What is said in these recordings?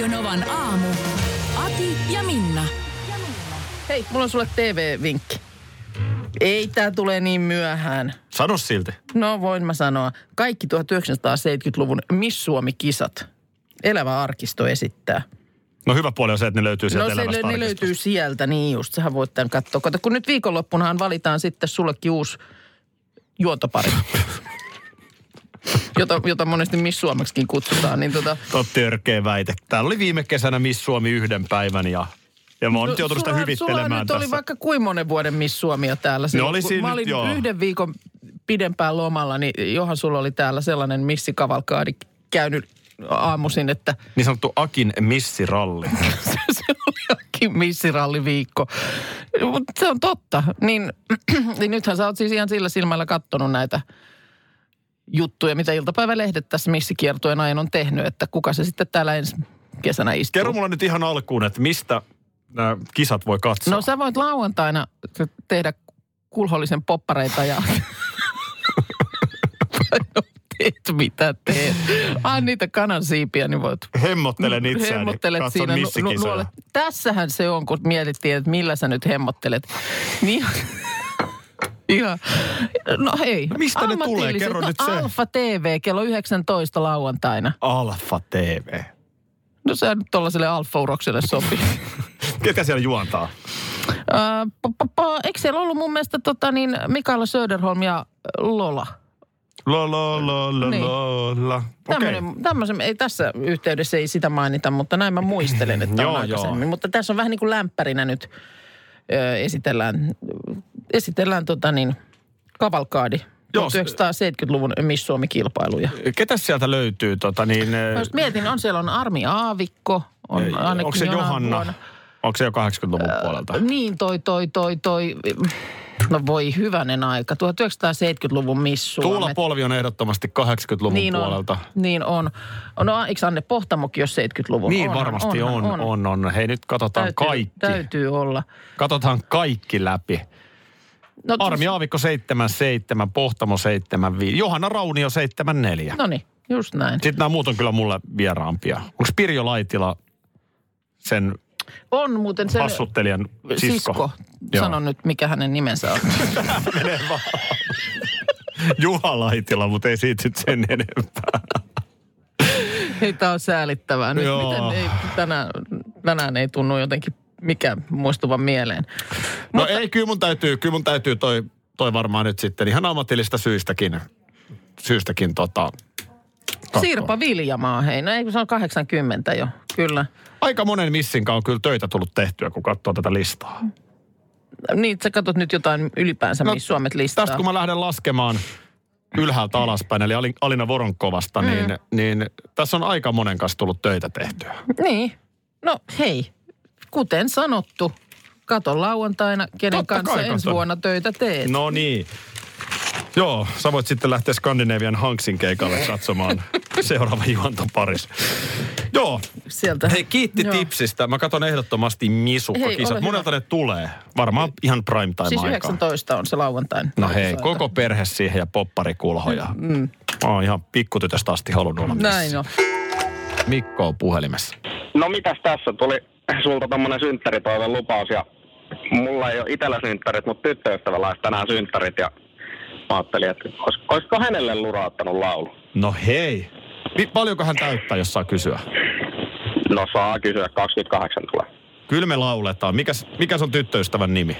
Radionovan aamu. Ati ja Minna. Hei, mulla on sulle TV-vinkki. Ei tää tulee niin myöhään. Sano silti. No voin mä sanoa. Kaikki 1970-luvun Miss Suomi-kisat. Elävä arkisto esittää. No hyvä puoli on se, että ne löytyy sieltä No se, ne löytyy sieltä, niin just. Sähän voit tämän katsoa. Kato, kun nyt viikonloppunahan valitaan sitten sullekin uusi juontopari. jota, jota monesti Miss Suomeksikin kutsutaan. Niin tota, Tuo törkeä väite. Täällä oli viime kesänä Miss Suomi yhden päivän ja, ja mä oon nyt joutunut sitä hyvittelemään sulla nyt tässä. oli vaikka kuin monen vuoden Miss Suomia täällä. Silloin, oli siinä mä olin joo. yhden viikon pidempään lomalla, niin johan sulla oli täällä sellainen missikavalkaadi käynyt aamuisin, että Niin sanottu Akin missiralli. se oli jokin missiralliviikko. Mutta se on totta. Niin, niin nythän sä oot siis ihan sillä silmällä kattonut näitä juttuja, mitä iltapäivälehdet tässä missikiertojen ajan on tehnyt, että kuka se sitten täällä ensi kesänä istuu. Kerro mulle nyt ihan alkuun, että mistä nämä kisat voi katsoa. No sä voit lauantaina tehdä kulhollisen poppareita ja... teet mitä teet. Ai niitä kanansiipiä, niin voit... Hemmottelen itseäni, Hemmottelet katson siinä nu- nu- nuolet. Tässähän se on, kun mietittiin, että millä sä nyt hemmottelet. Niin, Ihan. No hei. No mistä ne tulee? Kerro no, nyt se. Alfa TV kello 19 lauantaina. Alfa TV. No se nyt tuollaiselle alfa-urokselle sopii. Ketkä siellä juontaa? Pa, eikö siellä ollut mun mielestä tota niin, Mikaela Söderholm ja Lola? Lo, lo, lo, lo, Niin. la. Tämmöisen, ei tässä yhteydessä ei sitä mainita, mutta näin mä muistelen, että Joo, on joo. aikaisemmin. Mutta tässä on vähän niin kuin lämpärinä nyt ö, esitellään, esitellään tota niin, kavalkaadi. Joo, se- 1970-luvun Miss Suomi-kilpailuja. Ketäs sieltä löytyy? Tota, niin, Mä just mietin, on siellä on Armi Aavikko, on Ei, onko se Johanna? vuonna. Onko se jo 80-luvun puolelta? Niin, toi, toi, toi, toi. No voi hyvänen aika. 1970-luvun Miss Tuula Suomet. Polvi on ehdottomasti 80-luvun niin on, puolelta. Niin on. No eikö Anne Pohtamokin ole 70-luvun? Niin Onhan, varmasti on, onhan, on, on, Hei nyt katsotaan Täytyy, kaikki. Täytyy olla. Katsotaan kaikki läpi. No, Armi Aavikko 77, Pohtamo 75, Johanna Raunio 74. No niin, just näin. Sitten nämä muut on kyllä mulle vieraampia. Onko Pirjo Laitila sen On muuten se hassuttelijan sisko? sisko. Joo. Sano nyt, mikä hänen nimensä on. Juha Laitila, mutta ei siitä sit sen enempää. Ei, tämä on säälittävää. Nyt Joo. miten ei, tänään, tänään ei tunnu jotenkin mikään muistuvan mieleen. No ei, kyllä mun täytyy, kyllä mun täytyy toi, toi varmaan nyt sitten ihan ammatillista syystäkin, syystäkin tota, katsoa. Sirpa Viljamaa, hei. No ei, se on 80 jo, kyllä. Aika monen missinkaan on kyllä töitä tullut tehtyä, kun katsoo tätä listaa. Niin, sä katsot nyt jotain ylipäänsä, No, missä Suomet listaa. Tästä kun mä lähden laskemaan ylhäältä alaspäin, eli Alin- Alina Voronkovasta, mm. niin, niin tässä on aika monen kanssa tullut töitä tehtyä. Niin. No hei, kuten sanottu, kato lauantaina, kenen Totta kanssa kai ensi katon. vuonna töitä teet. No niin. Joo, sä voit sitten lähteä Skandinavian Hanksin keikalle katsomaan seuraava juontoparis. Joo, Sieltä. hei kiitti Joo. tipsistä. Mä katson ehdottomasti Hei, misukkakisat. ole Monelta ne tulee. Varmaan ihan prime time Siis aikaa. 19 on se lauantain. No hei, koko perhe siihen ja popparikulhoja. Mm. Mä oon ihan pikkutytöstä asti halunnut olla Näin missä. on. Mikko on puhelimessa. No mitäs tässä? Tuli sulta tommonen synttäritoiven lupaus ja mulla ei ole itellä synttärit, mutta tyttöystävällä olisi tänään synttärit ja mä ajattelin, että olis, olisiko hänelle lurauttanut laulu? No hei. Mi- paljonko hän täyttää, jos saa kysyä? No saa kysyä, 28 tulee. Kyllä me lauletaan. Mikäs, mikäs on tyttöystävän nimi?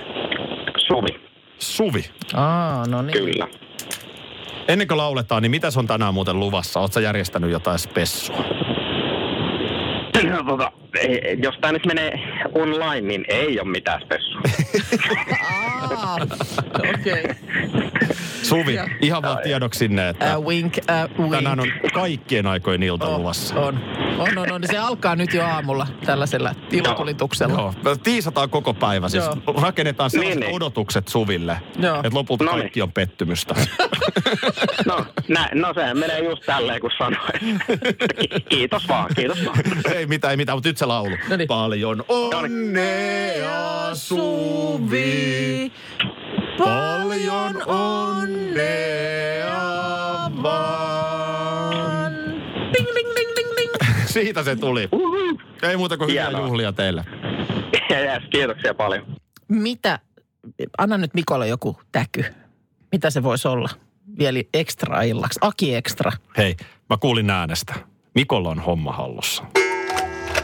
Suvi, Suvi. Aa, no niin. kyllä. Ennen kuin lauletaan, niin mitäs on tänään muuten luvassa? Oletko järjestänyt jotain spessua? No, tota, jos tää nyt menee online, niin ei ole mitään spessua. Okei. Okay. Suvi, ihan vaan tiedoksi sinne, että A wink, a wink. tänään on kaikkien aikojen ilta luvassa. on. On, on, on. Se alkaa nyt jo aamulla tällaisella ilotulituksella. Joo, me tiisataan koko päivä. Siis Joo. rakennetaan sellaiset Niin, niin. odotukset Suville, Joo. että lopulta No niin. kaikki on pettymystä. No, nä, no sehän menee just tälleen, kun sanoin. Ki- Kiitos vaan, kiitos vaan. ei mitään, ei mitään, mutta nyt se laulu. No niin. Paljon onnea Suvi, paljon onnea vaan. Ding, ding, ding. Siitä se tuli. Uhu. Ei muuta kuin hyviä Hienoa. juhlia teille. Yes, kiitoksia paljon. Mitä, anna nyt Mikolle joku täky. Mitä se voisi olla? Vielä ekstra illaksi. Aki ekstra. Hei, mä kuulin äänestä. Mikolla on homma hallussa.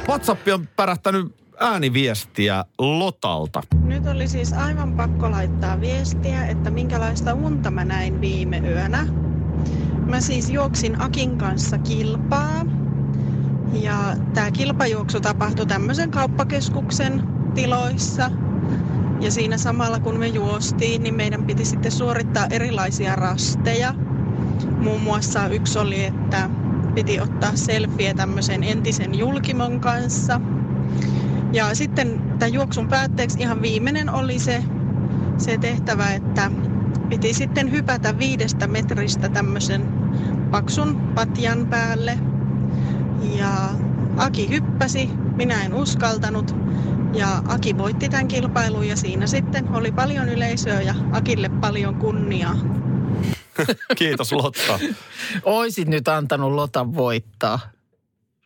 WhatsApp on pärähtänyt ääniviestiä Lotalta. Nyt oli siis aivan pakko laittaa viestiä, että minkälaista unta mä näin viime yönä. Mä siis juoksin Akin kanssa kilpaa. Ja tämä kilpajuoksu tapahtui tämmöisen kauppakeskuksen tiloissa. Ja siinä samalla kun me juostiin, niin meidän piti sitten suorittaa erilaisia rasteja. Muun muassa yksi oli, että piti ottaa selfie tämmöisen entisen julkimon kanssa. Ja sitten tämän juoksun päätteeksi ihan viimeinen oli se, se tehtävä, että piti sitten hypätä viidestä metristä tämmöisen paksun patjan päälle. Ja Aki hyppäsi, minä en uskaltanut. Ja Aki voitti tämän kilpailun ja siinä sitten oli paljon yleisöä ja Akille paljon kunniaa. Kiitos Lotta. Oisit nyt antanut Lotan voittaa.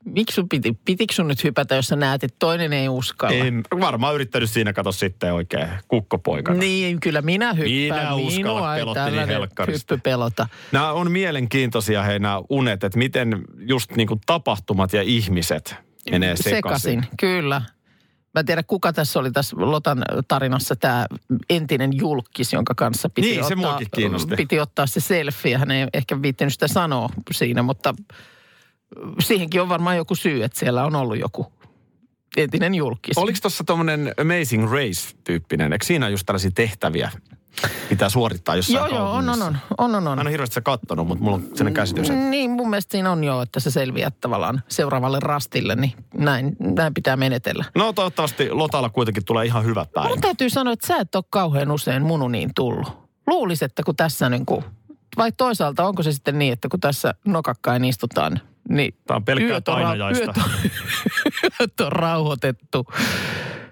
Miksi sun piti, pitikö sun nyt hypätä, jos sä näet, että toinen ei uskalla? En varmaan yrittänyt siinä kato sitten oikein kukkopoikana. Niin, kyllä minä hyppään. Minä uskalla, pelotti niin helkkarista. pelota. Nämä on mielenkiintoisia hei nämä unet, että miten just niin kuin tapahtumat ja ihmiset menee sekaisin. Kyllä. Mä en tiedä, kuka tässä oli tässä Lotan tarinassa tämä entinen julkis, jonka kanssa piti, Niin, se ottaa, kiinnosti. piti ottaa se selfie. Hän ei ehkä viittinyt sitä sanoa siinä, mutta siihenkin on varmaan joku syy, että siellä on ollut joku entinen julkis. Oliko tuossa tuommoinen Amazing Race-tyyppinen? Eikö siinä just tällaisia tehtäviä pitää suorittaa jossain Joo, joo, on, on, on, on, on, on. Mä en ole hirveästi sitä kattonut, mutta mulla on sellainen käsitys, että Niin, mun mielestä siinä on jo, että sä selviät tavallaan seuraavalle rastille, niin näin, näin pitää menetellä. No toivottavasti Lotalla kuitenkin tulee ihan hyvä päivä. Mun täytyy sanoa, että sä et ole kauhean usein mununiin tullut. Luulisin, että kun tässä niin kuin, vai toisaalta onko se sitten niin, että kun tässä nokakkain istutaan, niin Tää on pelkkää yöt on, painajaista. yöt, on, yöt on rauhoitettu.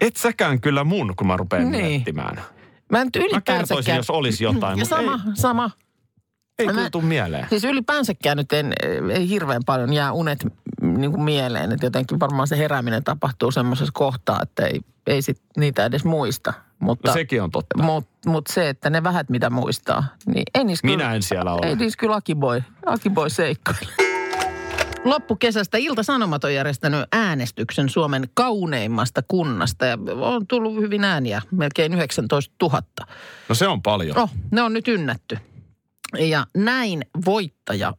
Et säkään kyllä mun, kun mä rupean Niin. miettimään. Mä en nyt Mä ylipäänsä... kertoisin, jos olisi jotain, ja mutta sama, ei, sama. ei Mä- kyllä tuu mieleen. Siis ylipäänsäkään nyt en, ei hirveän paljon jää unet niin kuin mieleen. Että jotenkin varmaan se herääminen tapahtuu semmoisessa kohtaa, että ei, ei sit niitä edes muista. Mutta, No sekin on totta. Mutta mut se, että ne vähät mitä muistaa, niin ei niissä Minä kyllä, en siellä ole. Ei niissä kyllä Akiboi, Akiboi seikkaile. Loppukesästä Ilta-Sanomat on järjestänyt äänestyksen Suomen kauneimmasta kunnasta ja on tullut hyvin ääniä, melkein 19 000. No se on paljon. Oh, ne on nyt ynnätty. Ja näin voittaja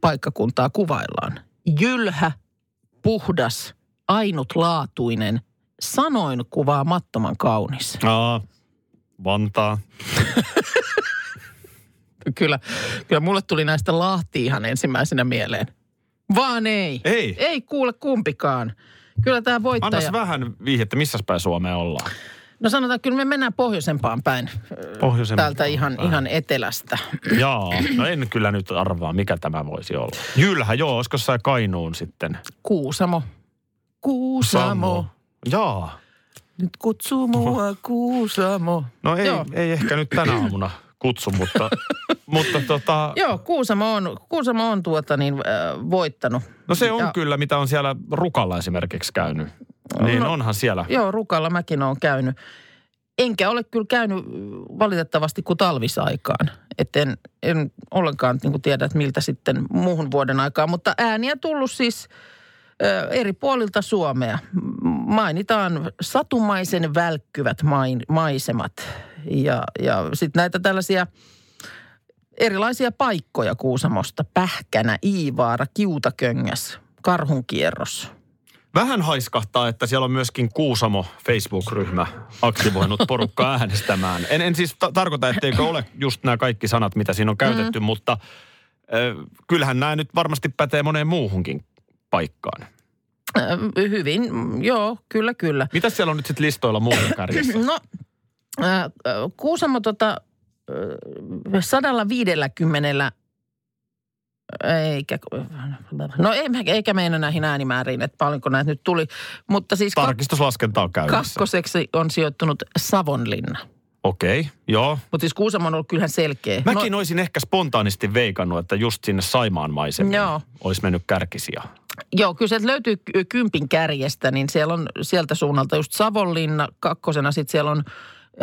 paikkakuntaa kuvaillaan. Jylhä, puhdas, ainutlaatuinen, sanoin kuvaamattoman kaunis. Aa, Vantaa. Kyllä, kyllä mulle tuli näistä Lahti ihan ensimmäisenä mieleen. Vaan ei. Ei. Ei kuule kumpikaan. Kyllä tämä voittaja... Annas vähän vihjettä, missä päin Suomea ollaan. No sanotaan, kyllä me mennään pohjoisempaan päin. Pohjoisempaan Täältä ihan, päin. ihan etelästä. Jaa, no en kyllä nyt arvaa, mikä tämä voisi olla. Jylhä, joo, olisiko se Kainuun sitten? Kuusamo. Kuusamo. Jaa. Nyt kutsuu mua Kuusamo. No ei, Joo. ei ehkä nyt tänä aamuna kutsu, mutta, mutta tota, Joo, Kuusamo on, Kuusamo on tuota niin, äh, voittanut. no se on Ja- kyllä, mitä on siellä Rukalla esimerkiksi käynyt. Niin No, onhan siellä. Joo, Rukalla mäkin olen käynyt. Enkä ole kyllä käynyt valitettavasti kuin talvisaikaan. Että en, en ollenkaan niin tiedä, että miltä sitten muuhun vuoden aikaa. Mutta ääniä tullut siis ö, eri puolilta Suomea. Mainitaan satumaisen välkkyvät main, maisemat ja, ja sitten näitä tällaisia erilaisia paikkoja Kuusamosta. Pähkänä, Iivaara, Kiutaköngäs, Karhunkierros. Vähän haiskahtaa, että siellä on myöskin Kuusamo Facebook-ryhmä aktivoinut porukkaa äänestämään. En, en siis ta- tarkoita, etteikö ole just nämä kaikki sanat, mitä siinä on käytetty, mm. mutta ö, kyllähän nämä nyt varmasti pätee moneen muuhunkin paikkaan. Hyvin, joo, kyllä, kyllä. Mitä siellä on nyt sitten listoilla muuta kärjessä? No, Kuusamo tota, äh, 150 eikä, no ei, eikä mennä näihin äänimääriin, että paljonko näitä nyt tuli. Mutta siis Tarkistuslaskenta on käynnissä. kakkoseksi on sijoittunut Savonlinna. Okei, okay, joo. Mutta siis Kuusamo on ollut kyllähän selkeä. Mäkin no, olisin ehkä spontaanisti veikannut, että just sinne Saimaan maisemiin Joo. olisi mennyt kärkisiä. Joo, kyllä sieltä löytyy ky- kympin kärjestä, niin siellä on sieltä suunnalta just Savonlinna kakkosena. Sitten siellä on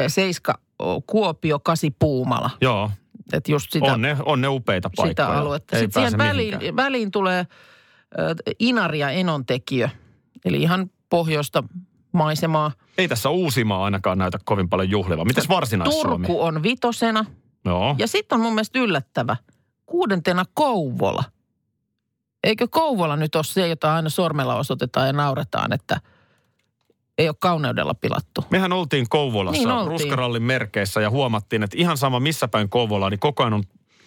Seiska Kuopio, Kasi Puumala. Joo, Että just sitä, on ne, on ne upeita paikkoja. sitä aluetta. Ei Sitten siihen väliin, mihinkään. väliin tulee Inari ja Enontekijö. Eli ihan pohjoista maisemaa. Ei tässä Uusimaa ainakaan näytä kovin paljon juhliva. Mitäs varsinais-Suomi? Turku on vitosena. Joo. Ja sitten on mun mielestä yllättävä. Kuudentena Kouvola. Eikö Kouvola nyt ole se, jota aina sormella osoitetaan ja nauretaan, että ei ole kauneudella pilattu? Mehän oltiin Kouvolassa Niin oltiin. Ruskarallin merkeissä ja huomattiin, että ihan sama missä päin Kouvolaa, niin koko ajan on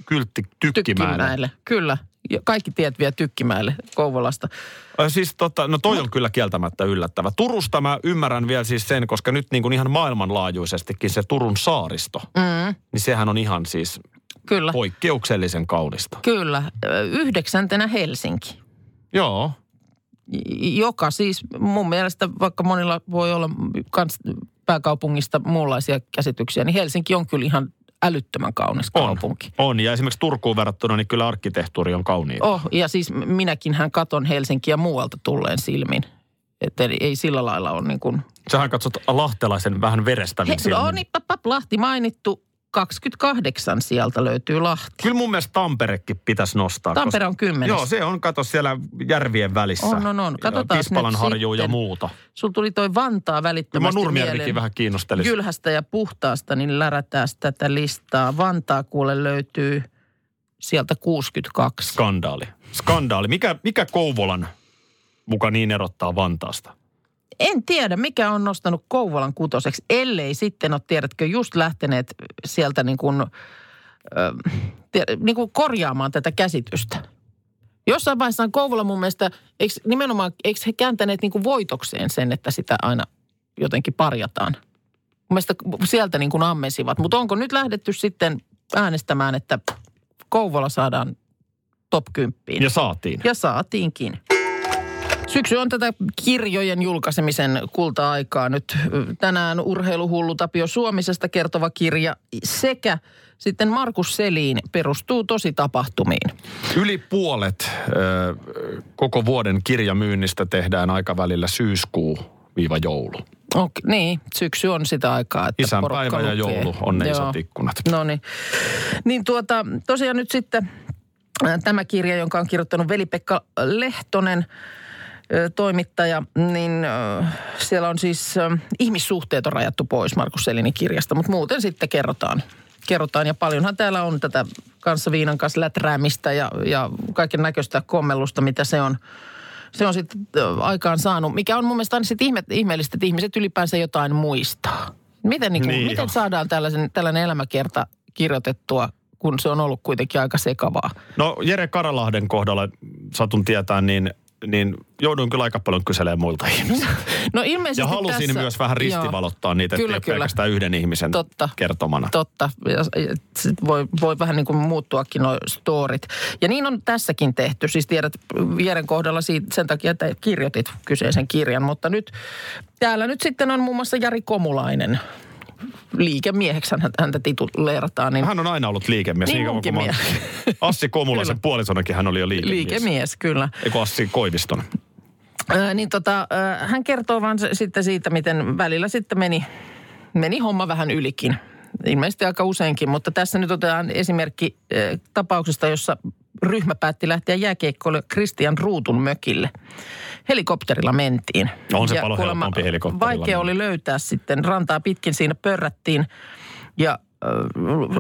kyltti tykkimäelle. Tykkimäelle. Kyllä. Kaikki tiet vie Tykkimäelle Kouvolasta. Ö, Siis tota, no toi on kyllä kieltämättä yllättävä. Turusta mä ymmärrän vielä siis sen, koska nyt niin kuin ihan maailmanlaajuisestikin se Turun saaristo, Mm, niin sehän on ihan siis kyllä. poikkeuksellisen kaunista. Kyllä. Yhdeksäntenä Helsinki. Joo. Joka siis mun mielestä, vaikka monilla voi olla kans pääkaupungista muunlaisia käsityksiä, niin Helsinki on kyllä ihan älyttömän kaunis On. kaupunki. On, ja esimerkiksi Turkuun verrattuna, niin kyllä arkkitehtuuri on kauniita. Oh, ja siis minäkin hän katon Helsinkiä muualta tulleen silmin. Että ei sillä lailla ole niin kuin... Sähän katsot lahtelaisen vähän verestävin He, silmin. no niin, pap, pap, Lahti mainittu. 28 sieltä löytyy Lahti. Kyllä mun mielestä Tamperekin pitäisi nostaa. Tampere on kymmenes. Joo, se on, kato siellä järvien välissä. On, on, on. Katsotaan Pispalan nyt harjuu ja muuta. Sulla tuli toi Vantaa mä välittömästi Nurmijärvikin mieleen. vähän kiinnostelisi. Jylhästä ja puhtaasta, niin lärätään tätä listaa. Vantaa kuule löytyy sieltä 62. Skandaali. Skandaali. Mikä, mikä Kouvolan muka niin erottaa Vantaasta? En tiedä, mikä on nostanut Kouvolan kutoseksi, ellei sitten ole, tiedätkö, just lähteneet sieltä niin kuin, tie- niin kuin korjaamaan tätä käsitystä. Jossain vaiheessa on Kouvola mun mielestä, eikö, nimenomaan, eikö he kääntäneet niin kuin voitokseen sen, että sitä aina jotenkin parjataan? Mun mielestä sieltä niin kuin ammesivat. Mutta onko nyt lähdetty sitten äänestämään, että Kouvola saadaan top 10? Ja saatiin. Ja saatiinkin. Syksy on tätä kirjojen julkaisemisen kulta-aikaa nyt. Tänään urheiluhullu Tapio Suomisesta kertova kirja sekä sitten Markus Seliin perustuu tosi tapahtumiin. Yli puolet ö, koko vuoden kirjamyynnistä tehdään aikavälillä syyskuu-joulu. Ok, niin, syksy on sitä aikaa, että Isänpäivä porukka ja lukee. joulu on ne Joo. isot ikkunat. No niin. Niin tuota, tosiaan nyt sitten tämä kirja, jonka on kirjoittanut Veli-Pekka Lehtonen, toimittaja, niin siellä on siis ihmissuhteet on rajattu pois Markus Selinin kirjasta, mutta muuten sitten kerrotaan. Kerrotaan ja paljonhan täällä on tätä kanssa viinan kanssa läträämistä ja, ja kaiken näköistä kommellusta, mitä se on, se on sitten aikaan saanut. Mikä on mun mielestä aina ihme, ihmeellistä, että ihmiset ylipäänsä jotain muistaa. Miten, niin kuin, Niin miten jo. saadaan tällaisen, tällainen elämäkerta kirjoitettua, kun se on ollut kuitenkin aika sekavaa? No Jere Karalahden kohdalla satun tietää, niin, niin jouduin kyllä aika paljon kyselemään muilta ihmisiltä. No ilmeisesti Ja halusin tässä, myös vähän ristivalottaa niitä, Kyllä, kyllä. pelkästään yhden ihmisen Totta. kertomana. Totta. Ja, voi, voi vähän niin kuin muuttuakin nuo storit. Ja niin on tässäkin tehty. Siis tiedät Jeren kohdalla siitä, sen takia, että kirjoitit kyseisen kirjan. Mutta nyt täällä nyt sitten on muun muassa Jari Komulainen. Liikemieheksi hän- häntä tituleerataan. Niin Hän on aina ollut liikemies. Niin oon- munkin Assi Komulaisen puolisonakin hän oli jo liikemies. liikemies, kyllä. Eikö Assi Koiviston? Ää, niin tota, ää, hän kertoo vaan se- sitten siitä, miten välillä sitten meni, meni homma vähän ylikin. Ilmeisesti aika useinkin, mutta tässä nyt otetaan esimerkki ää, tapauksesta, jossa ryhmä päätti lähteä jääkeikkoille Christian Ruutun mökille. Helikopterilla mentiin. No on se Ja paljon helpompi helikopterilla Vaikea oli löytää sitten, rantaa pitkin siinä pörrättiin ja ö,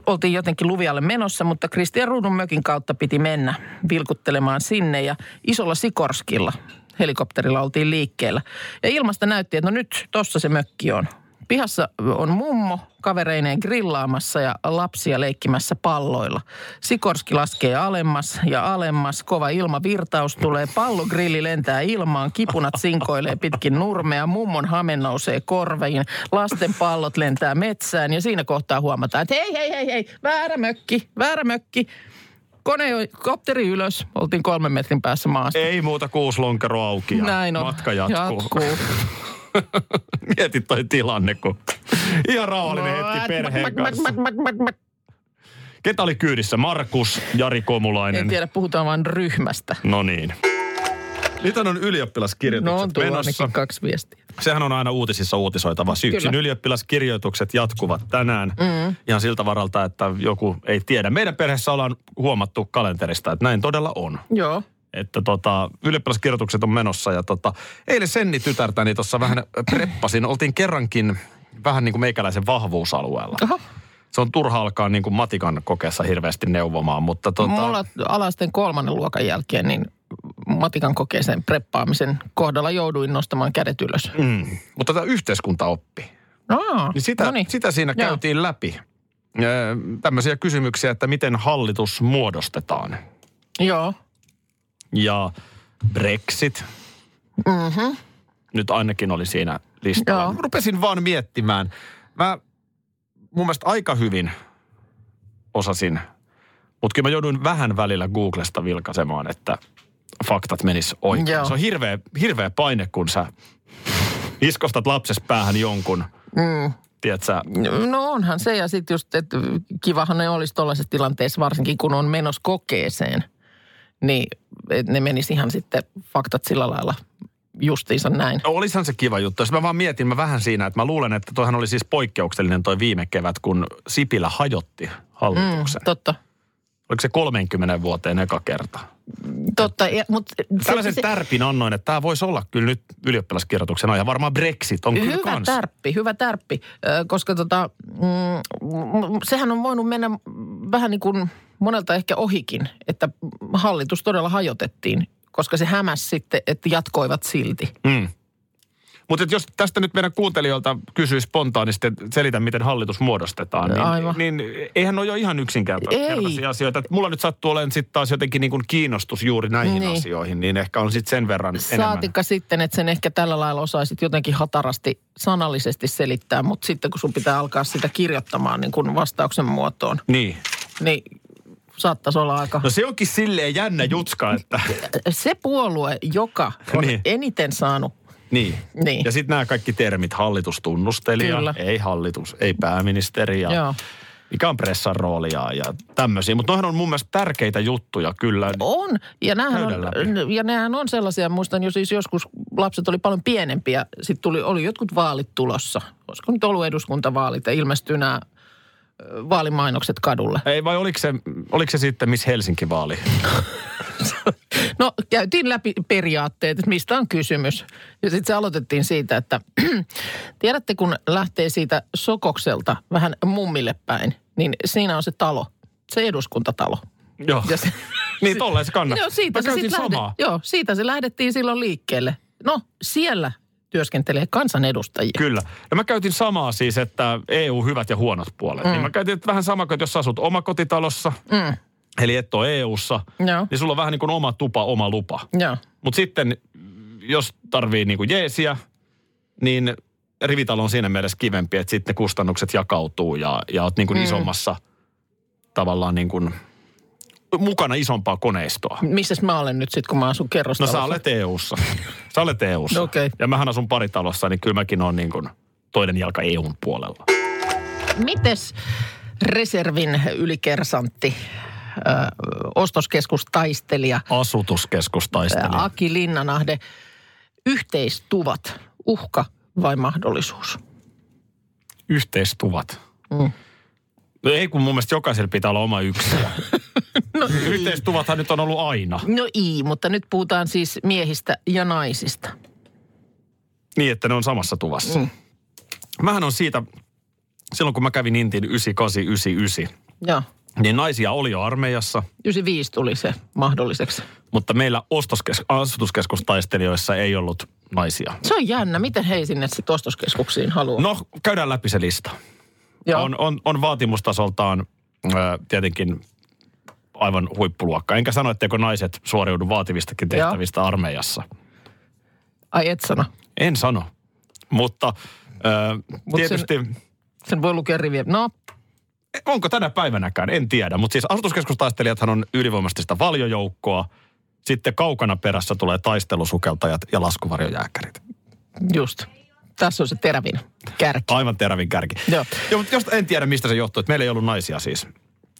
oltiin jotenkin luvialle menossa, mutta Kristian Ruudun mökin kautta piti mennä vilkuttelemaan sinne ja isolla Sikorskilla helikopterilla oltiin liikkeellä. Ja ilmasta näytti, että no nyt tossa se mökki on. Pihassa on mummo kavereineen grillaamassa ja lapsia leikkimässä palloilla. Sikorski laskee alemmas ja alemmas. Kova ilmavirtaus tulee. Pallogrilli lentää ilmaan. Kipunat sinkoilee pitkin nurmea. Mummon hame nousee korveihin. Lasten pallot lentää metsään ja siinä kohtaa huomataan, että hei, hei, hei, hei, väärä mökki, väärä mökki. Kone, kopteri ylös. Oltiin kolmen metrin päässä maasta. Ei muuta kuusi lonkero auki ja Näin on. matka jatkuu. jatkuu. Mieti toi tilanne, kun ihan rauhallinen hetki perheen kanssa. Ketä oli kyydissä? Markus, Jari Komulainen. En tiedä, puhutaan vain ryhmästä. No niin. Nyt on No ylioppilaskirjoitukset on tuolla menossa. kaksi viestiä. Sehän on aina uutisissa uutisoitava. Syksyn Kyllä. ylioppilaskirjoitukset jatkuvat tänään. Mm. Ihan siltä varalta, että joku ei tiedä. Meidän perheessä ollaan huomattu kalenterista, että näin todella on. Joo. Että tota, ylioppilaskirjoitukset on menossa ja tota, eilen Senni tytärtäni tuossa vähän preppasin. Oltiin kerrankin vähän niin kuin meikäläisen vahvuusalueella. Oho. Se on turha alkaa niin kuin matikan kokeessa hirveästi neuvomaan, mutta tota, Mulla alasten kolmannen luokan jälkeen, niin matikan kokeeseen preppaamisen kohdalla jouduin nostamaan kädet ylös. mm, mutta tämä yhteiskuntaoppi. Aa, Niin sitä, noniin. sitä siinä Joo. käytiin läpi. Tämmöisiä kysymyksiä, että miten hallitus muodostetaan. Joo. Ja Brexit. Mhm. Nyt ainakin oli siinä listalla. Joo. Rupesin vaan miettimään. Mä mun mielestä aika hyvin osasin, mutta kyllä mä jouduin vähän välillä Googlesta vilkaisemaan, että faktat menis oikein. Joo. Se on hirveä, hirveä paine, kun sä iskostat lapses päähän jonkun, Mm. tiedätkö, No onhan se ja sitten just, että kivahan ne olisi tuollaisessa tilanteessa, varsinkin kun on menossa kokeeseen, niin ne menisi ihan sitten faktat sillä lailla justiinsa näin. No, Olisihan se kiva juttu. Jos mä vaan mietin mä vähän siinä, että mä luulen, että toihan oli siis poikkeuksellinen toi viime kevät, kun Sipilä hajotti hallituksen. Mm, Totta. Oliko se 30 vuoteen eka kerta? Totta, ja, mutta Tällaisen tärpin annoin, että tämä voisi olla kyllä nyt ylioppilaskirjoituksena ja varmaan Brexit on kyllä Hyvä kans. tärppi, hyvä tärppi, koska tota, mm, sehän on voinut mennä vähän niin kuin monelta ehkä ohikin, että hallitus todella hajotettiin, koska se hämäs sitten, että jatkoivat silti. Mm. Mutta jos tästä nyt meidän kuuntelijoilta kysyy spontaanisti, että selitä, miten hallitus muodostetaan, niin, Aivan. niin eihän ole jo ihan yksinkertaisia asioita. Et mulla nyt sattuu olemaan sitten taas jotenkin niin kuin kiinnostus juuri näihin Niin. asioihin, niin ehkä on sitten sen verran enemmän. Saatikka sitten, että sen ehkä tällä lailla osaisit jotenkin hatarasti sanallisesti selittää, mutta sitten kun sun pitää alkaa sitä kirjoittamaan niin kuin vastauksen muotoon, Niin. niin saattaisi olla aika... No se onkin silleen jännä jutska, että... Se puolue, joka on Niin. eniten saanut Niin. Niin. Ja sitten nämä kaikki termit, hallitustunnustelija, Kyllä. ei hallitus, ei pääministeri ja Joo. mikä on pressan rooli ja, ja tämmöisiä. Mutta noihän on mun mielestä tärkeitä juttuja kyllä. On. Ja nämähän on, läpi. ja nehän on sellaisia, muistan jo siis joskus lapset oli paljon pienempiä. Sitten tuli, oli jotkut vaalit tulossa. Olisiko nyt ollut eduskuntavaalit ja ilmestyy nämä vaalimainokset kadulle. Ei vai oliko se, oliko se sitten Miss Helsinki-vaali? No käytiin läpi periaatteet, että mistä on kysymys. Ja sitten se aloitettiin siitä, että tiedätte kun lähtee siitä Sokokselta vähän mummille päin, niin siinä on se talo, se eduskuntatalo. Joo. Ja se, niin tolleen se kannattaa. Joo, siitä Mä se sit joo, siitä se lähdettiin silloin liikkeelle. No, siellä työskentelee kansanedustajia. Kyllä. Ja mä käytin samaa siis, että EU hyvät ja huonot puolet. Mm. Niin mä käytin että vähän sama kuin, että jos asut omakotitalossa, Mm, eli et ole EU-ssa, joo, niin sulla on vähän niin kuin oma tupa, oma lupa. Mutta sitten, jos tarvii niin kuin jeesiä, niin rivitalo on siinä mielessä kivempi, että sitten ne kustannukset jakautuu ja, ja oot niin kuin mm. isommassa tavallaan niin kuin mukana isompaa koneistoa. Missäs mä olen nyt sitten, kun mä asun No kerrostalossa? sä olet EU-ssa. Sä olet EU-ssa. Okei. Ja mähän asun paritalossa, niin kyllä mäkin on niin kuin toinen jalka EUn puolella. Mites reservin ylikersantti, ö, ostoskeskustaistelija Asutuskeskustaistelija. Aki Linnanahde, yhteistuvat, uhka vai mahdollisuus? Yhteistuvat. Mm. No ei, kun mun mielestä jokaisella pitää olla oma yksi. no, Yhteistuvathan nyt on ollut aina. No ei, mutta nyt puhutaan siis miehistä ja naisista. Niin, että ne on samassa tuvassa. Mm. Mähän on siitä, silloin kun mä kävin Intin 98-99, Joo, niin naisia oli jo armeijassa, 95 tuli se mahdolliseksi. mutta meillä ostoskes- asutuskeskustaistelijoissa ei ollut naisia. Se on jännä. Miten he sinne sitten ostoskeskuksiin haluaa? No, käydään läpi se lista. Joo. On, on, on vaatimustasoltaan ö, tietenkin aivan huippuluokka. Enkä sano, etteikö naiset suoriudu vaativistakin Joo. tehtävistä armeijassa. Ai et sano. En sano. Mutta ö, Mut tietysti, Sen voi lukea riviä. No, onko tänä päivänäkään, en tiedä. Mutta siis asutuskeskustaistelijathan on ylivoimaisesti sitä valjojoukkoa. Sitten kaukana perässä tulee taistelusukeltajat ja laskuvarjojääkärit. just. Tässä on se terävin kärki. Aivan terävin kärki. Joo. Joo, mutta jos, en tiedä, mistä se johtuu, että meillä ei ollut naisia siis.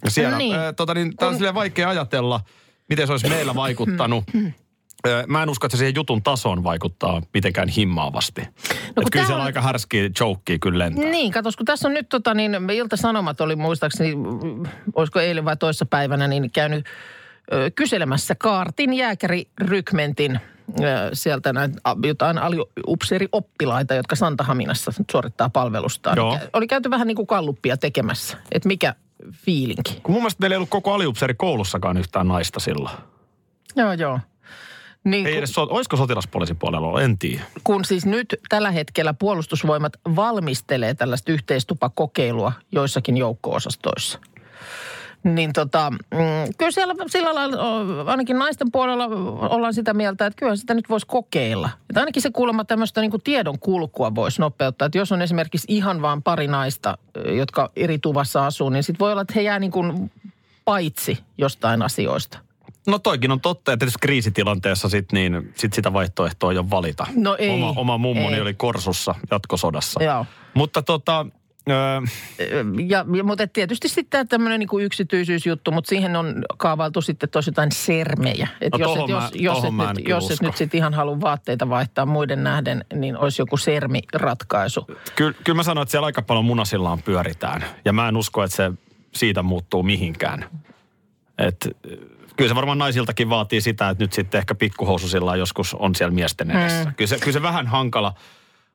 Ja Siellä, Niin. äh, tota, niin, tämä on silleen vaikea ajatella, miten se olisi meillä vaikuttanut. Mä en usko, että se siihen jutun tasoon vaikuttaa mitenkään himmaavasti. No, kun kyllä siellä on- aika härskiä jokea kyllä lentää. Niin, katos, kun tässä on nyt tota, niin Ilta-Sanomat oli muistaakseni, olisiko eilen vai toissa päivänä, niin käynyt ö, kyselemässä Kaartin jääkärirykmentin sieltä näitä jotain aliupseerioppilaita, jotka Santahaminassa suorittaa palvelustaan. Joo. Oli käyty vähän niin kuin kalluppia tekemässä, että mikä fiilinki. Kun mun mielestä meillä ei ollut koko aliupseeri koulussakaan yhtään naista silloin. Joo, joo. Niin, Ei kun, edes, olisiko sotilaspoliisin puolella ollut, en tiedä. kun siis nyt tällä hetkellä puolustusvoimat valmistelee tällaista yhteistupakokeilua joissakin joukko-osastoissa. Niin tota, mm, kyllä siellä sillä lailla, ainakin naisten puolella ollaan sitä mieltä, että kyllä sitä nyt voisi kokeilla. Että ainakin se kuulemma tämmöistä niin tiedon kulkua voisi nopeuttaa. Että jos on esimerkiksi ihan vaan pari naista, jotka eri tuvassa asuu, niin sitten voi olla, että he jää niin kuin paitsi jostain asioista. No toikin on totta, että tietysti kriisitilanteessa sit, niin, sit sitä vaihtoehtoa ei ole valita. No ei, Oma, oma mummoni ei. oli Korsussa jatkosodassa. Joo. Mutta tota, Ja, ja, mutta tietysti sitten tämmöinen niin yksityisyysjuttu, mutta siihen on kaavailtu sitten tosi jotain sermejä. Et No jos, et, jos, mä- jos, tohon et nyt, jos et nyt sitten ihan halua vaatteita vaihtaa muiden nähden, niin olisi joku sermiratkaisu. Kyllä, kyllä mä sanoin, että siellä aika paljon munasillaan pyöritään. Ja mä en usko, että se siitä muuttuu mihinkään. Et, kyllä se varmaan naisiltakin vaatii sitä, että nyt sitten ehkä pikkuhoususillaan joskus on siellä miesten edessä. Mm. Kyllä, se, kyllä se vähän hankala.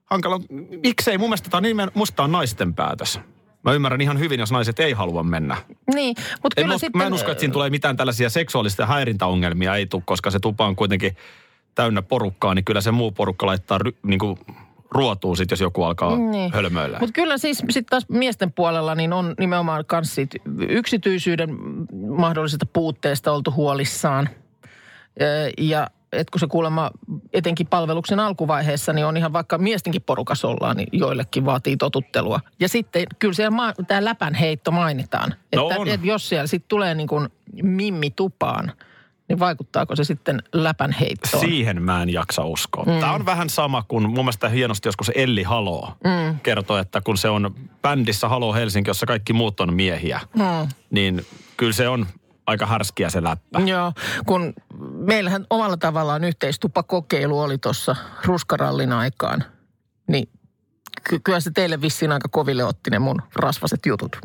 Hankala. Miksei? Mun mielestä tämä on, nimen, musta tää on naisten päätös. Mä ymmärrän ihan hyvin, jos naiset ei halua mennä. Niin, mutta En kyllä usko, sitten... mä en usko, että siinä tulee mitään tällaisia seksuaalisia häirintäongelmia ei tule, koska se tupa on kuitenkin täynnä porukkaa, niin kyllä se muu porukka laittaa ry, niin kuin ruotuun sit, jos joku alkaa Niin. niin. hölmöillä. Mutta kyllä siis sitten taas miesten puolella niin on nimenomaan siitä yksityisyyden mahdollisesta puutteesta oltu huolissaan. Ja et kun se kuulemma etenkin palveluksen alkuvaiheessa, niin on ihan vaikka miestenkin porukassa ollaan, niin joillekin vaatii totuttelua. Ja sitten kyllä siellä ma- tämä läpän heitto mainitaan. No että, on. että jos siellä sitten tulee niin kuin mimmi tupaan, niin vaikuttaako se sitten läpän heittoon? Siihen mä en jaksa uskoa. Mm. Tämä on vähän sama kuin mun mielestä hienosti joskus Elli Halo mm. kertoi, että kun se on bändissä Halo Helsinki, jossa kaikki muut on miehiä, mm. niin kyllä se on aika härskiä se läppä. Joo, kun meillähän omalla tavallaan yhteistupakokeilu oli tuossa ruskarallin aikaan, niin ky- kyllä se teille vissiin aika koville otti ne mun rasvaset jutut.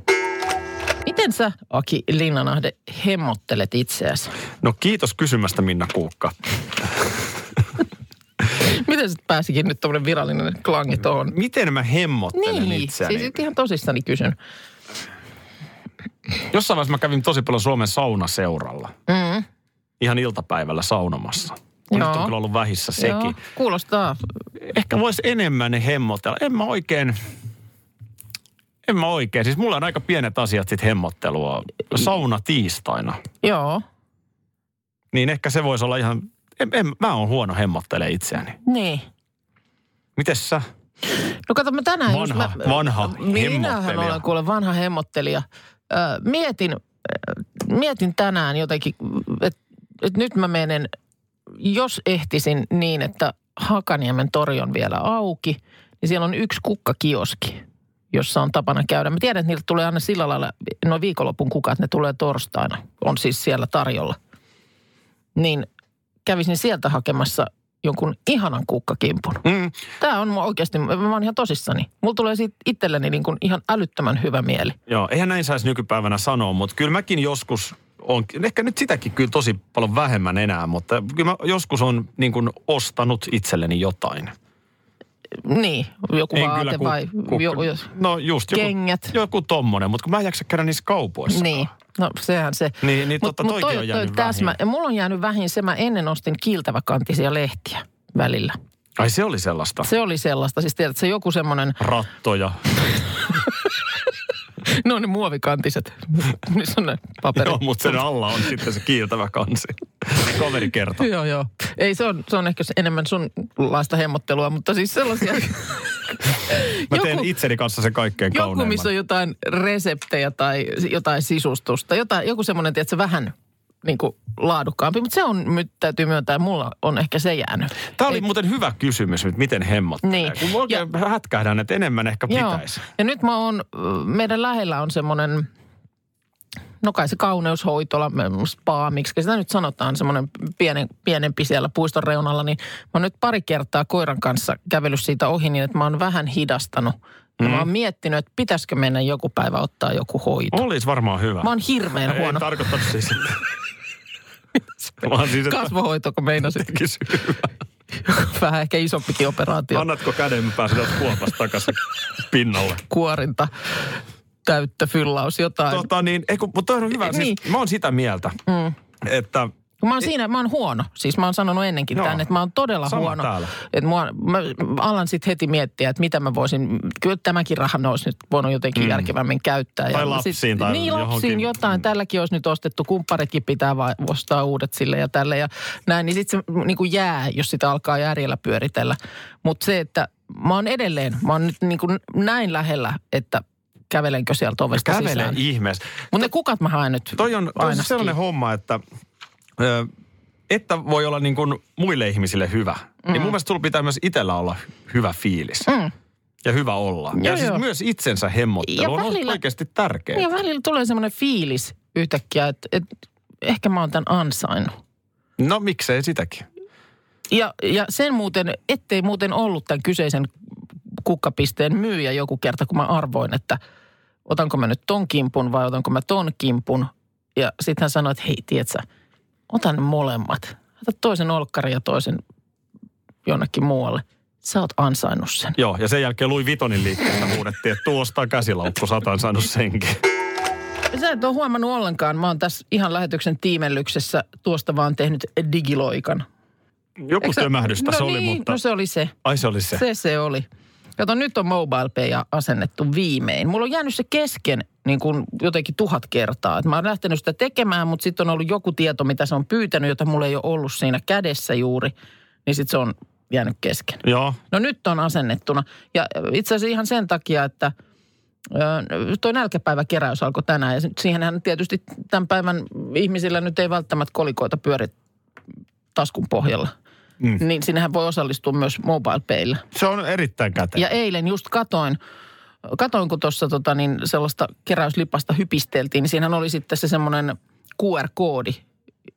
Miten sä, Aki Linnanahde, hemmottelet itseäsi? No kiitos kysymästä Minna Kuukka. Miten se pääsikin nyt tuommoinen virallinen klangi tuohon? Miten mä hemmottelen Niin, itseäni? siis ihan tosissani kysyn. Jossain vaiheessa mä kävin tosi paljon Suomen saunaseuralla. Mm. Ihan iltapäivällä saunomassa. Nyt Joo. on kyllä ollut vähissä sekin. Joo, kuulostaa. Ehkä voisi enemmän hemmotella. En mä oikein... En mä oikein. Siis mulla on aika pienet asiat sit hemmottelua. Sauna tiistaina. Joo, Niin ehkä se voisi olla ihan... En, en, mä oon huono hemmottele itseäni. niin. Mites sä? No kato, mä tänään just... Vanha- mä, vanha Minähän olen kuule vanha hemmottelija. Mietin, mietin tänään jotenkin, että et nyt mä menen, jos ehtisin niin, että Hakaniemen tori on vielä auki, niin siellä on yksi kukkakioski, jossa on tapana käydä. Mä tiedän, että niiltä tulee aina sillä lailla, no viikonlopun kukat, ne tulee torstaina. On siis siellä tarjolla. Niin kävisin sieltä hakemassa jonkun ihanan kukkakimpun. Mm. Tämä on oikeasti, mä oon ihan tosissani. Mulla tulee siitä itselleni niin kuin ihan älyttömän hyvä mieli. Joo, eihän näin saisi nykypäivänä sanoa, mutta kyllä mäkin joskus on, ehkä nyt sitäkin kyllä tosi paljon vähemmän enää, mutta kyllä mä joskus on niin kuin ostanut itselleni jotain. Niin, joku En vaate kyllä, ku, vai ku, jo, jo, no just joku, kengät. joku tommonen, mutta kun mä en jaksa käydä niissä kaupoissa. Niin, no sehän se. Niin, niin totta, toikin on jäänyt täsmä, vähin. ja mulla on jäänyt vähin se, mä ennen ostin kiiltäväkantisia lehtiä välillä. Ai se oli sellaista. Se oli sellaista, siis tiedät, se joku semmoinen, Rattoja. no ne muovikantiset, missä on ne paperit. Joo, mutta sen alla on sitten se kiiltävä kansi. Kaveri kertoo. Joo, joo. Ei, se on, se on ehkä enemmän sunlaista hemmottelua, mutta siis sellaisia... Mä teen itseni kanssa sen kaikkein joku, kauneimman. missä on jotain reseptejä tai jotain sisustusta. Jotain, joku semmoinen, tiedätkö, vähän niin kuin laadukkaampi. Mutta se on, nyt täytyy myöntää, mulla on ehkä se jäänyt. Tämä oli muuten hyvä kysymys, että miten hemmottelee. Niin. Kun oikein hätkähdän, että enemmän ehkä pitäisi. Ja nyt mä oon, meidän lähellä on semmoinen, no kai se kauneushoitola, spa, miksi sitä nyt sanotaan, semmoinen pienen, pienempi siellä puiston reunalla, niin mä oon nyt pari kertaa koiran kanssa kävellyt siitä ohi niin, että mä oon vähän hidastanut. Ja mä oon miettinyt, että pitäisikö mennä joku päivä ottaa joku hoito. Olisi varmaan hyvä. Mä oon hirveän Ei huono. tarkoittanut siis. Vaan siis, että Kasvohoito, kun meinasit. Vähän ehkä isompikin operaatio. Annatko käden, mä pääsen kuopasta takaisin pinnalle. Kuorinta, täyttä, fyllaus, jotain. Tota niin, ei kun, mutta on hyvä. Niin. Siis, mä oon sitä mieltä, mm. että Mä oon siinä, mä oon huono. Siis mä oon sanonut ennenkin Joo. tämän, että mä oon todella Sama huono. täällä. Että mua, mä alan sitten heti miettiä, että mitä mä voisin, kyllä tämäkin raha olisi nyt voinut jotenkin mm. järkevämmin käyttää. Tai Ja lapsiin sit- tai Niin johonkin. lapsiin jotain. Tälläkin olisi nyt ostettu, kumpparitkin pitää vai, ostaa uudet sille ja tälle ja näin. Niin sitten se niin kuin jää, jos sitä alkaa järjellä pyöritellä. Mutta se, että mä oon edelleen, mä oon nyt niin kuin näin lähellä, että kävelenkö sieltä ovesta kävele sisään. ihmeessä. Mutta ne kukat mä haen nyt Toi on, toi on aina sellainen homma, että, ö, että voi olla niin kuin muille ihmisille hyvä. Mm. Niin mun mielestä sulla pitää myös itsellä olla hyvä fiilis. Mm. Ja hyvä olla. Joo, ja siis joo. myös itsensä hemmottelu Ja on välillä- oikeasti tärkeää. Ja välillä tulee semmoinen fiilis yhtäkkiä, että, että ehkä mä oon tämän ansainnut. No miksei sitäkin. Ja, ja sen muuten, ettei muuten ollut tämän kyseisen kukkapisteen myyjä joku kerta, kun mä arvoin, että otanko mä nyt ton kimpun vai otanko mä ton kimpun. Ja sitten hän sanoi, että hei, tiedätkö, otan molemmat. Ota toisen olkkari ja toisen jonnekin muualle. Sä oot ansainnut sen. Joo, ja sen jälkeen Louis Vitonin liikkeestä huudettiin, että tuo ostaa käsilaukku, satan saanut senkin. Sä et ole huomannut ollenkaan. Mä oon tässä ihan lähetyksen tiimellyksessä tuosta vaan tehnyt digiloikan. Joku Eikö sä- tömähdys tässä no oli, niin, mutta... No se oli se. Ai se oli se. Se se oli. Kato, nyt on mobile pay asennettu viimein. Mulla on jäänyt se kesken niin kuin jotenkin tuhat kertaa. Et mä oon lähtenyt sitä tekemään, mutta sitten on ollut joku tieto, mitä se on pyytänyt, jota mulla ei ole ollut siinä kädessä juuri. Niin sitten se on jäänyt kesken. Joo, No nyt on asennettuna. Ja itse asiassa ihan sen takia, että toi nälkäpäiväkeräys alkoi tänään. Ja siihenhän tietysti tämän päivän ihmisillä nyt ei välttämättä kolikoita pyöri taskun pohjalla. Mm. Niin sinnehän voi osallistua myös mobile se on erittäin kätevä. Ja eilen just katoin, katoin kun tuossa tota, niin sellaista keräyslipasta hypisteltiin, niin siinähän oli sitten se semmoinen QR-koodi,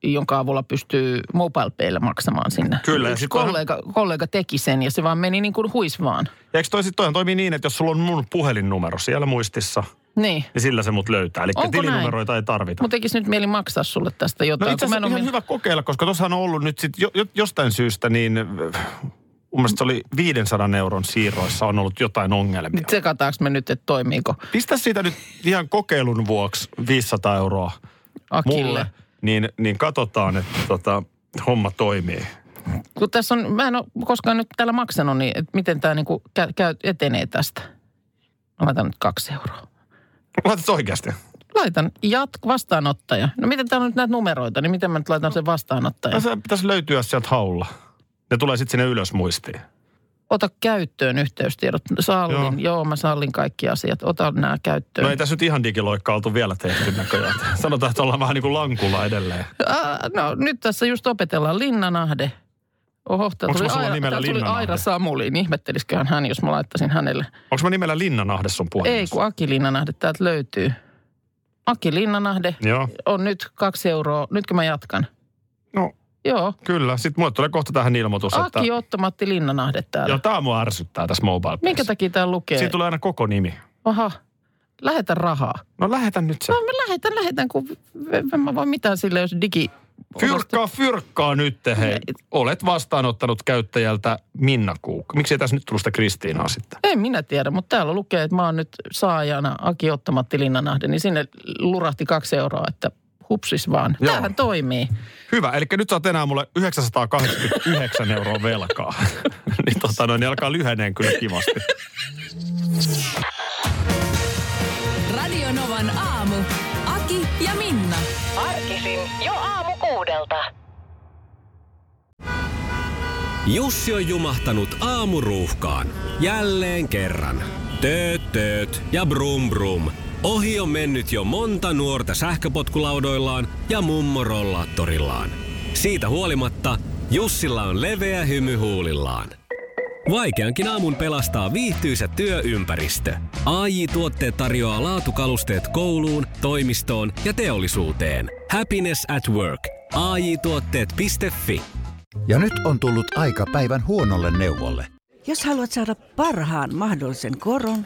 jonka avulla pystyy mobile maksamaan sinne. Kyllä, Yksi sit toihan- kollega, kollega teki sen ja se vaan meni niin kuin huis vaan. Ja eikö toi sit toimii niin, että jos sulla on mun puhelinnumero siellä muistissa, Niin. niin sillä se mut löytää. Eli Onko tilinumeroita ei tarvita. Mutta tekisi nyt mieli maksaa sulle tästä jotain. No itse asiassa ihan ole- hyvä kokeilla, koska tuossahan on ollut nyt sit jo, jo, jostain syystä niin... äh, Mun mielestä se oli 500 euron siirroissa on ollut jotain ongelmia. Tsekataanko me nyt, että toimiiko Pistä siitä nyt ihan kokeilun vuoksi 500 euroa Akille. mulle, niin, niin katsotaan, että tota, homma toimii. Kun tässä on, mä en ole koskaan nyt täällä maksanut, niin että miten tämä niinku käy, etenee tästä. Mä laitan nyt kaksi euroa. Laitat oikeasti? Laitan jat- vastaanottaja. No miten täällä on nyt näitä numeroita, niin miten mä nyt laitan sen vastaanottaja? No, se pitäisi löytyä sieltä haulla. Ne tulee sitten sinne ylös muistiin. Ota käyttöön yhteystiedot. Sallin, joo. Joo. mä sallin kaikki asiat. Ota nämä käyttöön. No ei tässä nyt ihan digiloikka oltu vielä tehty näköjään. Sanotaan, että ollaan vähän niin kuin lankulla edelleen. Aa, no nyt tässä just opetellaan Linnanahde. Oho, tää tuli, Aira, nimellä tää tuli? Aira Samuli, niin ihmettelisiköhän hän, jos mä laittaisin hänelle. Onko mä nimellä Linnanahde sun puhelimessa? Ei, kun Aki Linnanahde täältä löytyy. Aki Linnanahde Joo. on nyt kaksi euroa. Nytkö mä jatkan? No Joo. kyllä. Sitten mulle tulee kohta tähän ilmoitus, että... Aki Otto-Matti Linnanahde täällä. Joo, tää mua ärsyttää tässä mobile Minkä takia täällä lukee? Siinä tulee aina koko nimi. Aha, lähetä rahaa. No lähetä nyt se. No mä lähetän, lähetän, kun en mä voi mitään sille, jos digi Fyrkkaa, fyrkkaa nyt, hei. Olet vastaanottanut käyttäjältä Minna Kuuk. Miksi ei tässä nyt tullut sitä Kristiinaa sitten? En minä tiedä, mutta täällä lukee, että mä oon nyt saajana Aki Ottamatti Linnanahde, niin sinne lurahti kaksi euroa, että hupsis vaan. Joo. Tämähän toimii. Hyvä, eli nyt saat enää mulle 989 euroa velkaa. niin tota noin, niin alkaa lyheneen kyllä kivasti. Radio Novan aamu. Aki ja Minna. Arkisin jo aamu kuudelta. Jussi on jumahtanut aamuruuhkaan. Jälleen kerran. Tööt, tööt ja brum brum. Ohi on mennyt jo monta nuorta sähköpotkulaudoillaan ja mummorollaattorillaan. Siitä huolimatta Jussilla on leveä hymy huulillaan. Vaikeankin aamun pelastaa viihtyisä työympäristö. AI Tuotteet tarjoaa laatukalusteet kouluun, toimistoon ja teollisuuteen. Happiness at work. AI Tuotteet.fi Ja nyt on tullut aika päivän huonolle neuvolle. Jos haluat saada parhaan mahdollisen koron,